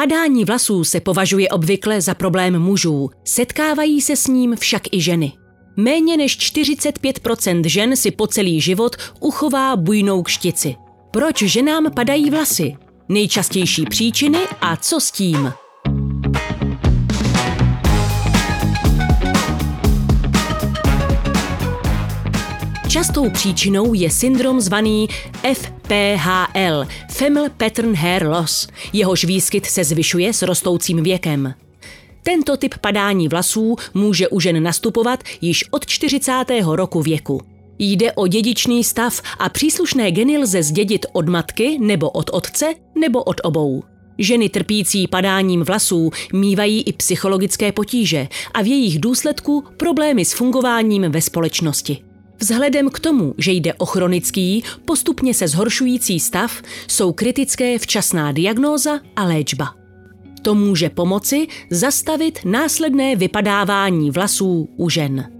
Padání vlasů se považuje obvykle za problém mužů, setkávají se s ním však i ženy. Méně než 45% žen si po celý život uchová bujnou kštici. Proč ženám padají vlasy? Nejčastější příčiny a co s tím? Častou příčinou je syndrom zvaný FPHL, Family Pattern Hair Loss. Jehož výskyt se zvyšuje s rostoucím věkem. Tento typ padání vlasů může u žen nastupovat již od 40. roku věku. Jde o dědičný stav a příslušné geny lze zdědit od matky nebo od otce nebo od obou. Ženy trpící padáním vlasů mývají i psychologické potíže a v jejich důsledku problémy s fungováním ve společnosti. Vzhledem k tomu, že jde o chronický, postupně se zhoršující stav, jsou kritické včasná diagnóza a léčba. To může pomoci zastavit následné vypadávání vlasů u žen.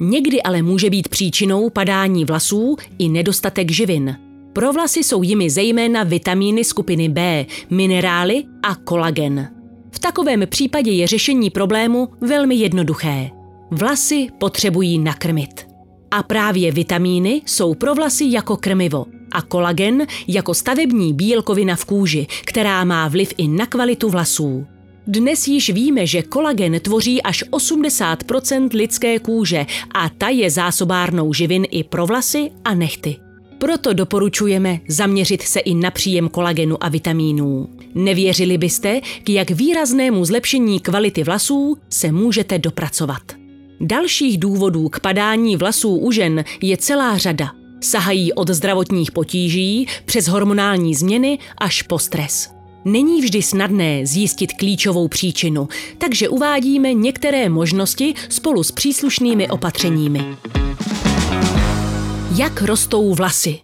Někdy ale může být příčinou padání vlasů i nedostatek živin. Pro vlasy jsou jimi zejména vitamíny skupiny B, minerály a kolagen. V takovém případě je řešení problému velmi jednoduché. Vlasy potřebují nakrmit. A právě vitamíny jsou pro vlasy jako krmivo a kolagen jako stavební bílkovina v kůži, která má vliv i na kvalitu vlasů. Dnes již víme, že kolagen tvoří až 80% lidské kůže a ta je zásobárnou živin i pro vlasy a nechty. Proto doporučujeme zaměřit se i na příjem kolagenu a vitamínů. Nevěřili byste, k jak výraznému zlepšení kvality vlasů se můžete dopracovat. Dalších důvodů k padání vlasů u žen je celá řada. Sahají od zdravotních potíží přes hormonální změny až po stres. Není vždy snadné zjistit klíčovou příčinu, takže uvádíme některé možnosti spolu s příslušnými opatřeními. Jak rostou vlasy?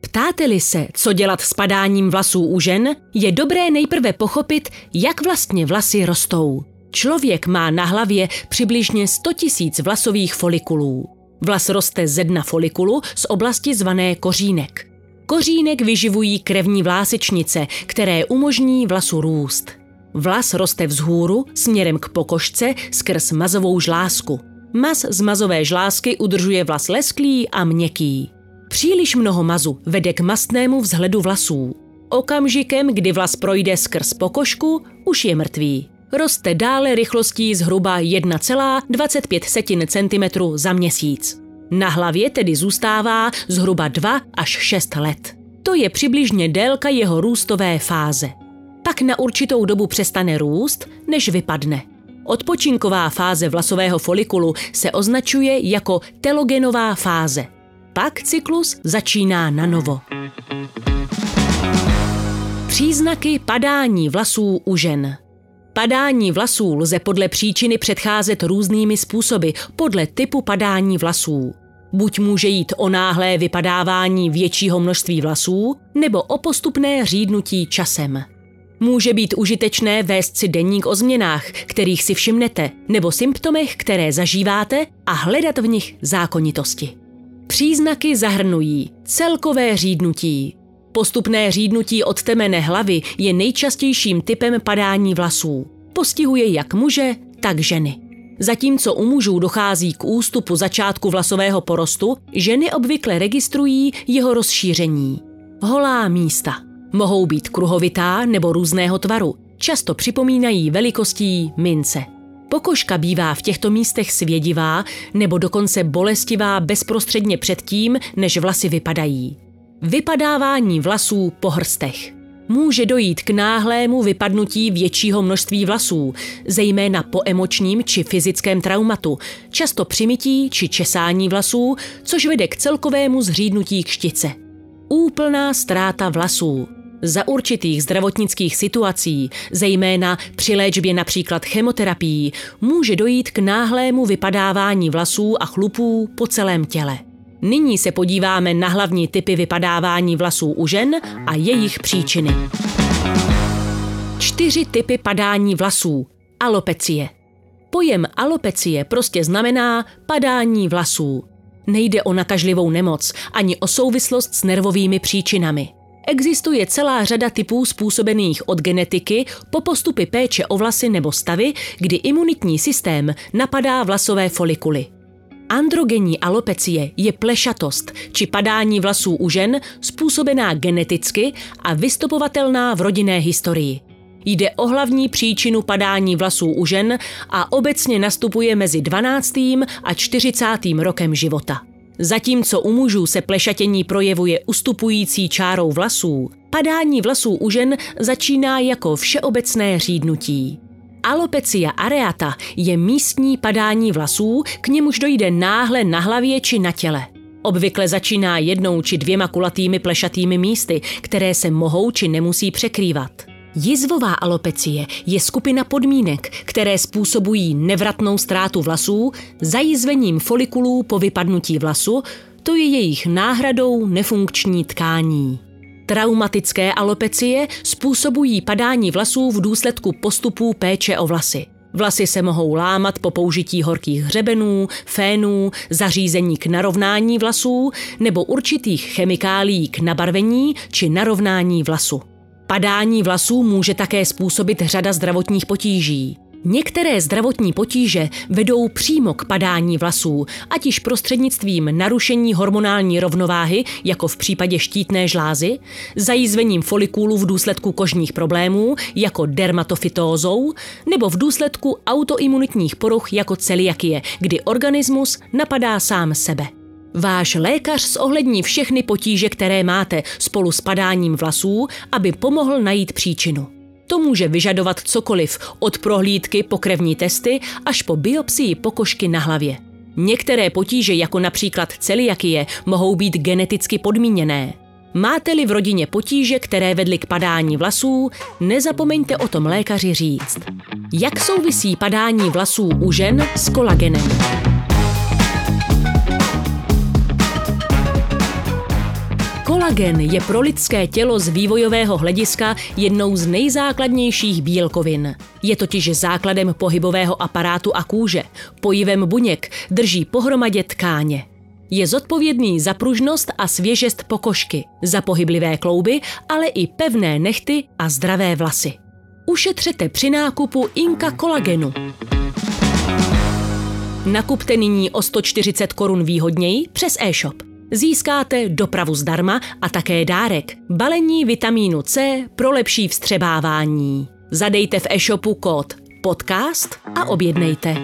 Ptáte-li se, co dělat s padáním vlasů u žen, je dobré nejprve pochopit, jak vlastně vlasy rostou. Člověk má na hlavě přibližně 100 000 vlasových folikulů. Vlas roste ze dna folikulu z oblasti zvané kořínek. Kořínek vyživují krevní vlásečnice, které umožní vlasu růst. Vlas roste vzhůru směrem k pokožce skrz mazovou žlázku. Maz z mazové žlázky udržuje vlas lesklý a měkký. Příliš mnoho mazu vede k mastnému vzhledu vlasů. Okamžikem, kdy vlas projde skrz pokožku, už je mrtvý. Roste dále rychlostí zhruba 1,25 cm za měsíc. Na hlavě tedy zůstává zhruba 2 až 6 let. To je přibližně délka jeho růstové fáze. Pak na určitou dobu přestane růst, než vypadne. Odpočinková fáze vlasového folikulu se označuje jako telogenová fáze. Pak cyklus začíná na novo. Příznaky padání vlasů u žen. Padání vlasů lze podle příčiny předcházet různými způsoby podle typu padání vlasů. Buď může jít o náhlé vypadávání většího množství vlasů, nebo o postupné řídnutí časem. Může být užitečné vést si denník o změnách, kterých si všimnete, nebo symptomech, které zažíváte a hledat v nich zákonitosti. Příznaky zahrnují celkové řídnutí. Postupné řídnutí od temene hlavy je nejčastějším typem padání vlasů. Postihuje jak muže, tak ženy. Zatímco u mužů dochází k ústupu začátku vlasového porostu, ženy obvykle registrují jeho rozšíření. Holá místa. Mohou být kruhovitá nebo různého tvaru. Často připomínají velikostí mince. Pokožka bývá v těchto místech svědivá nebo dokonce bolestivá bezprostředně před tím, než vlasy vypadají. Vypadávání vlasů po hrstech může dojít k náhlému vypadnutí většího množství vlasů, zejména po emočním či fyzickém traumatu, často přimití či česání vlasů, což vede k celkovému zřídnutí kštice. Úplná ztráta vlasů. Za určitých zdravotnických situací, zejména při léčbě například chemoterapií, může dojít k náhlému vypadávání vlasů a chlupů po celém těle. Nyní se podíváme na hlavní typy vypadávání vlasů u žen a jejich příčiny. Čtyři typy padání vlasů. Alopecie. Pojem alopecie prostě znamená padání vlasů. Nejde o nakažlivou nemoc ani o souvislost s nervovými příčinami. Existuje celá řada typů způsobených od genetiky po postupy péče o vlasy nebo stavy, kdy imunitní systém napadá vlasové folikuly. Androgenní alopecie je plešatost či padání vlasů u žen způsobená geneticky a vystopovatelná v rodinné historii. Jde o hlavní příčinu padání vlasů u žen a obecně nastupuje mezi 12. a 40. rokem života. Zatímco u mužů se plešatění projevuje ustupující čárou vlasů, padání vlasů u žen začíná jako všeobecné řídnutí. Alopecia areata je místní padání vlasů, k němuž dojde náhle na hlavě či na těle. Obvykle začíná jednou či dvěma kulatými plešatými místy, které se mohou či nemusí překrývat. Jizvová alopecie je skupina podmínek, které způsobují nevratnou ztrátu vlasů zajizvením folikulů po vypadnutí vlasu, to je jejich náhradou nefunkční tkání. Traumatické alopecie způsobují padání vlasů v důsledku postupů péče o vlasy. Vlasy se mohou lámat po použití horkých hřebenů, fénů, zařízení k narovnání vlasů nebo určitých chemikálií k nabarvení či narovnání vlasu. Padání vlasů může také způsobit řada zdravotních potíží. Některé zdravotní potíže vedou přímo k padání vlasů, ať již prostřednictvím narušení hormonální rovnováhy, jako v případě štítné žlázy, zajízvením folikulu v důsledku kožních problémů, jako dermatofytózou, nebo v důsledku autoimunitních poruch, jako celiakie, kdy organismus napadá sám sebe. Váš lékař zohlední všechny potíže, které máte spolu s padáním vlasů, aby pomohl najít příčinu. To může vyžadovat cokoliv, od prohlídky po krevní testy až po biopsii pokožky na hlavě. Některé potíže, jako například celiakie, mohou být geneticky podmíněné. Máte-li v rodině potíže, které vedly k padání vlasů, nezapomeňte o tom lékaři říct. Jak souvisí padání vlasů u žen s kolagenem? Kolagen je pro lidské tělo z vývojového hlediska jednou z nejzákladnějších bílkovin. Je totiž základem pohybového aparátu a kůže, pojivem buněk, drží pohromadě tkáně. Je zodpovědný za pružnost a svěžest pokožky, za pohyblivé klouby, ale i pevné nechty a zdravé vlasy. Ušetřete při nákupu Inka kolagenu. Nakupte nyní o 140 korun výhodněji přes e-shop získáte dopravu zdarma a také dárek – balení vitamínu C pro lepší vstřebávání. Zadejte v e-shopu kód podcast a objednejte.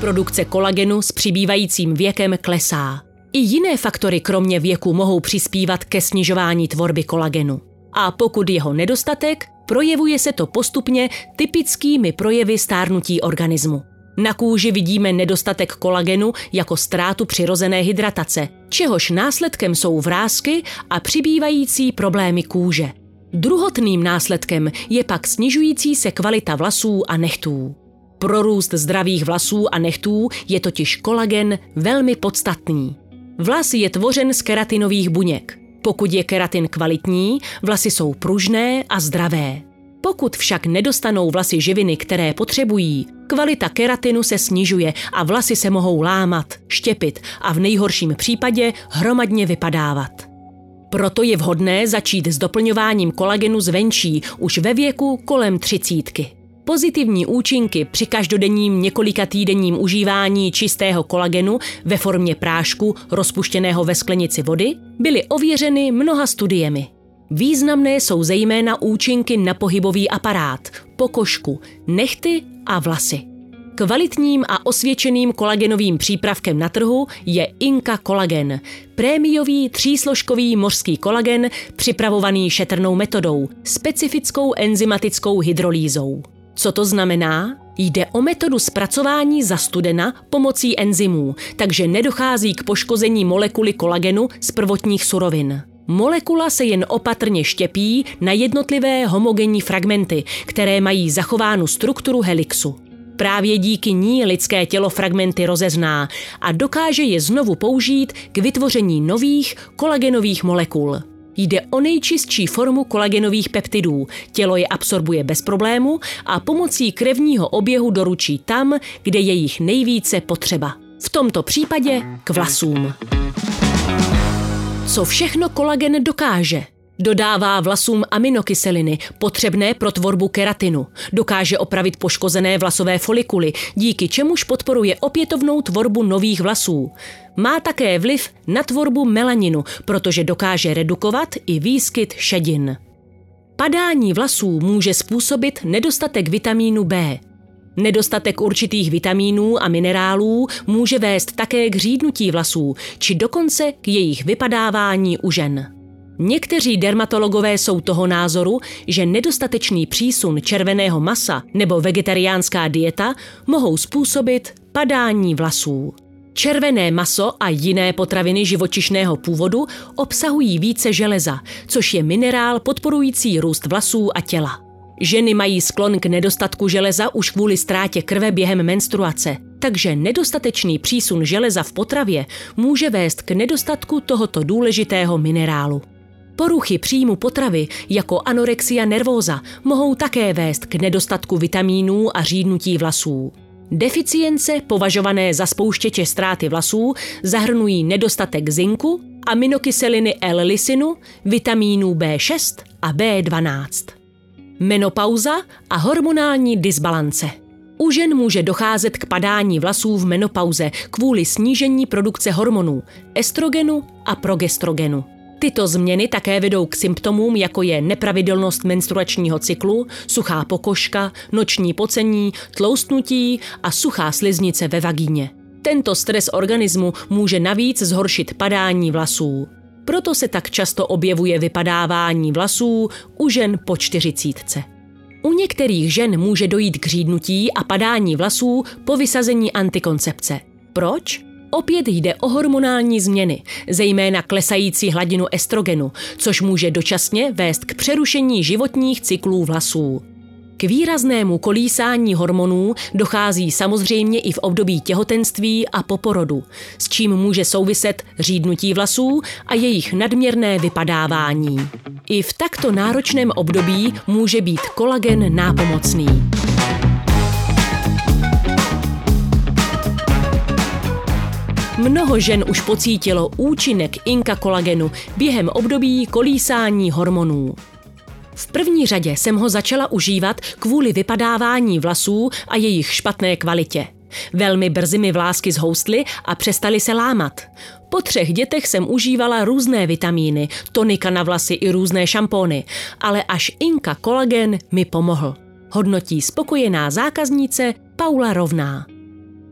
Produkce kolagenu s přibývajícím věkem klesá. I jiné faktory kromě věku mohou přispívat ke snižování tvorby kolagenu. A pokud jeho nedostatek, projevuje se to postupně typickými projevy stárnutí organismu. Na kůži vidíme nedostatek kolagenu jako ztrátu přirozené hydratace, čehož následkem jsou vrázky a přibývající problémy kůže. Druhotným následkem je pak snižující se kvalita vlasů a nechtů. Pro růst zdravých vlasů a nechtů je totiž kolagen velmi podstatný. Vlas je tvořen z keratinových buněk. Pokud je keratin kvalitní, vlasy jsou pružné a zdravé. Pokud však nedostanou vlasy živiny, které potřebují, kvalita keratinu se snižuje a vlasy se mohou lámat, štěpit a v nejhorším případě hromadně vypadávat. Proto je vhodné začít s doplňováním kolagenu zvenčí už ve věku kolem třicítky. Pozitivní účinky při každodenním několika týdenním užívání čistého kolagenu ve formě prášku rozpuštěného ve sklenici vody byly ověřeny mnoha studiemi. Významné jsou zejména účinky na pohybový aparát, pokožku, nechty a vlasy. Kvalitním a osvědčeným kolagenovým přípravkem na trhu je Inka Kolagen, prémiový třísložkový mořský kolagen připravovaný šetrnou metodou, specifickou enzymatickou hydrolýzou. Co to znamená? Jde o metodu zpracování za studena pomocí enzymů, takže nedochází k poškození molekuly kolagenu z prvotních surovin. Molekula se jen opatrně štěpí na jednotlivé homogenní fragmenty, které mají zachovánu strukturu helixu. Právě díky ní lidské tělo fragmenty rozezná a dokáže je znovu použít k vytvoření nových kolagenových molekul. Jde o nejčistší formu kolagenových peptidů. Tělo je absorbuje bez problému a pomocí krevního oběhu doručí tam, kde je jich nejvíce potřeba. V tomto případě k vlasům. Co všechno kolagen dokáže? Dodává vlasům aminokyseliny, potřebné pro tvorbu keratinu. Dokáže opravit poškozené vlasové folikuly, díky čemuž podporuje opětovnou tvorbu nových vlasů. Má také vliv na tvorbu melaninu, protože dokáže redukovat i výskyt šedin. Padání vlasů může způsobit nedostatek vitamínu B. Nedostatek určitých vitamínů a minerálů může vést také k řídnutí vlasů, či dokonce k jejich vypadávání u žen. Někteří dermatologové jsou toho názoru, že nedostatečný přísun červeného masa nebo vegetariánská dieta mohou způsobit padání vlasů. Červené maso a jiné potraviny živočišného původu obsahují více železa, což je minerál podporující růst vlasů a těla. Ženy mají sklon k nedostatku železa už kvůli ztrátě krve během menstruace, takže nedostatečný přísun železa v potravě může vést k nedostatku tohoto důležitého minerálu. Poruchy příjmu potravy jako anorexia nervóza mohou také vést k nedostatku vitamínů a řídnutí vlasů. Deficience považované za spouštěče ztráty vlasů zahrnují nedostatek zinku, aminokyseliny L-lysinu, vitamínů B6 a B12. Menopauza a hormonální disbalance. U žen může docházet k padání vlasů v menopauze kvůli snížení produkce hormonů, estrogenu a progestrogenu. Tyto změny také vedou k symptomům, jako je nepravidelnost menstruačního cyklu, suchá pokožka, noční pocení, tloustnutí a suchá sliznice ve vagíně. Tento stres organismu může navíc zhoršit padání vlasů. Proto se tak často objevuje vypadávání vlasů u žen po čtyřicítce. U některých žen může dojít k řídnutí a padání vlasů po vysazení antikoncepce. Proč? Opět jde o hormonální změny, zejména klesající hladinu estrogenu, což může dočasně vést k přerušení životních cyklů vlasů. K výraznému kolísání hormonů dochází samozřejmě i v období těhotenství a poporodu, s čím může souviset řídnutí vlasů a jejich nadměrné vypadávání. I v takto náročném období může být kolagen nápomocný. Mnoho žen už pocítilo účinek inka kolagenu během období kolísání hormonů. V první řadě jsem ho začala užívat kvůli vypadávání vlasů a jejich špatné kvalitě. Velmi brzy mi vlásky zhoustly a přestaly se lámat. Po třech dětech jsem užívala různé vitamíny, tonika na vlasy i různé šampóny, ale až Inka Kolagen mi pomohl. Hodnotí spokojená zákaznice Paula Rovná.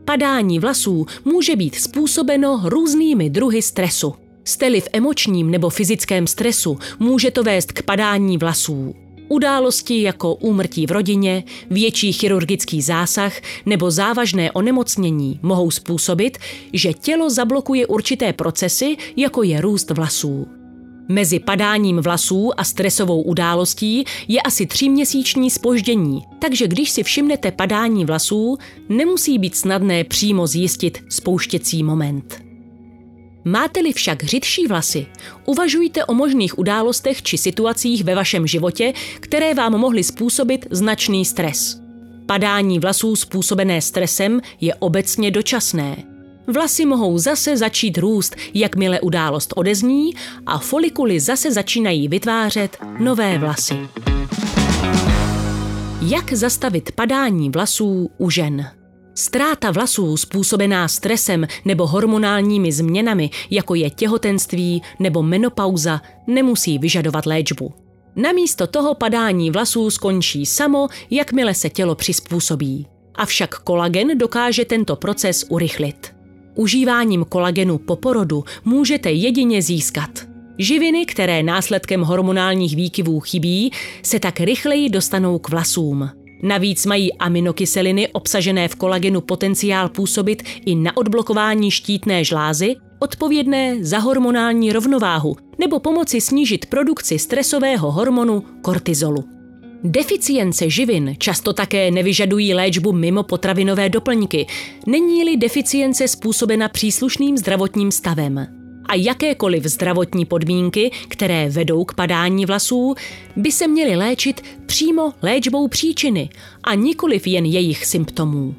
Padání vlasů může být způsobeno různými druhy stresu. Jste-li v emočním nebo fyzickém stresu, může to vést k padání vlasů. Události jako úmrtí v rodině, větší chirurgický zásah nebo závažné onemocnění mohou způsobit, že tělo zablokuje určité procesy, jako je růst vlasů. Mezi padáním vlasů a stresovou událostí je asi tříměsíční spoždění, takže když si všimnete padání vlasů, nemusí být snadné přímo zjistit spouštěcí moment. Máte-li však řidší vlasy, uvažujte o možných událostech či situacích ve vašem životě, které vám mohly způsobit značný stres. Padání vlasů způsobené stresem je obecně dočasné. Vlasy mohou zase začít růst, jakmile událost odezní a folikuly zase začínají vytvářet nové vlasy. Jak zastavit padání vlasů u žen? Ztráta vlasů způsobená stresem nebo hormonálními změnami, jako je těhotenství nebo menopauza, nemusí vyžadovat léčbu. Namísto toho padání vlasů skončí samo, jakmile se tělo přizpůsobí. Avšak kolagen dokáže tento proces urychlit. Užíváním kolagenu po porodu můžete jedině získat. Živiny, které následkem hormonálních výkyvů chybí, se tak rychleji dostanou k vlasům. Navíc mají aminokyseliny obsažené v kolagenu potenciál působit i na odblokování štítné žlázy, odpovědné za hormonální rovnováhu nebo pomoci snížit produkci stresového hormonu kortizolu. Deficience živin často také nevyžadují léčbu mimo potravinové doplňky, není-li deficience způsobena příslušným zdravotním stavem. A jakékoliv zdravotní podmínky, které vedou k padání vlasů, by se měly léčit přímo léčbou příčiny a nikoliv jen jejich symptomů.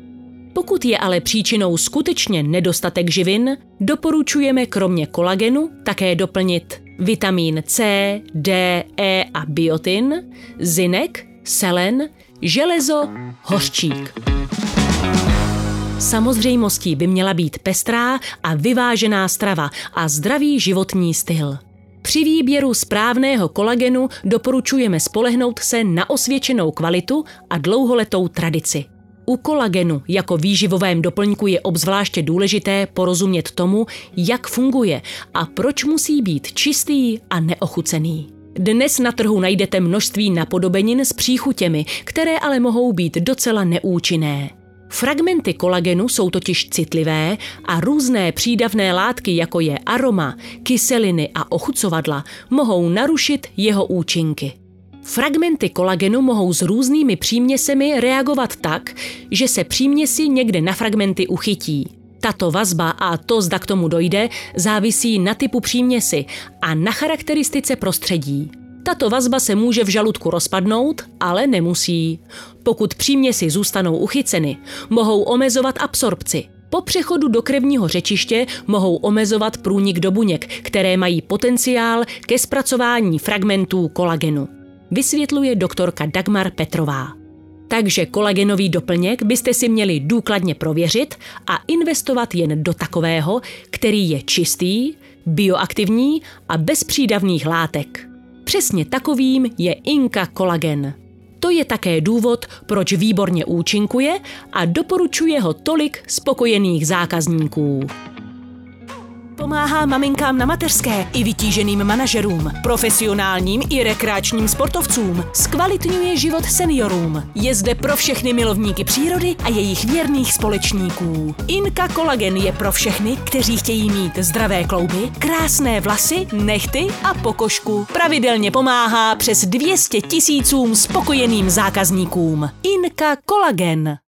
Pokud je ale příčinou skutečně nedostatek živin, doporučujeme kromě kolagenu také doplnit vitamín C, D, E a biotin, zinek, selen, železo, hořčík. Samozřejmostí by měla být pestrá a vyvážená strava a zdravý životní styl. Při výběru správného kolagenu doporučujeme spolehnout se na osvědčenou kvalitu a dlouholetou tradici. U kolagenu jako výživovém doplňku je obzvláště důležité porozumět tomu, jak funguje a proč musí být čistý a neochucený. Dnes na trhu najdete množství napodobenin s příchutěmi, které ale mohou být docela neúčinné. Fragmenty kolagenu jsou totiž citlivé a různé přídavné látky, jako je aroma, kyseliny a ochucovadla, mohou narušit jeho účinky. Fragmenty kolagenu mohou s různými příměsemi reagovat tak, že se příměsi někde na fragmenty uchytí. Tato vazba a to, zda k tomu dojde, závisí na typu příměsi a na charakteristice prostředí. Tato vazba se může v žaludku rozpadnout, ale nemusí. Pokud příměsi zůstanou uchyceny, mohou omezovat absorpci. Po přechodu do krevního řečiště mohou omezovat průnik do buněk, které mají potenciál ke zpracování fragmentů kolagenu. Vysvětluje doktorka Dagmar Petrová. Takže kolagenový doplněk byste si měli důkladně prověřit a investovat jen do takového, který je čistý, bioaktivní a bez přídavných látek. Přesně takovým je Inka kolagen. To je také důvod, proč výborně účinkuje a doporučuje ho tolik spokojených zákazníků. Pomáhá maminkám na mateřské i vytíženým manažerům, profesionálním i rekreačním sportovcům. Zkvalitňuje život seniorům. Je zde pro všechny milovníky přírody a jejich věrných společníků. Inka Kolagen je pro všechny, kteří chtějí mít zdravé klouby, krásné vlasy, nechty a pokožku. Pravidelně pomáhá přes 200 tisícům spokojeným zákazníkům. Inka Kolagen.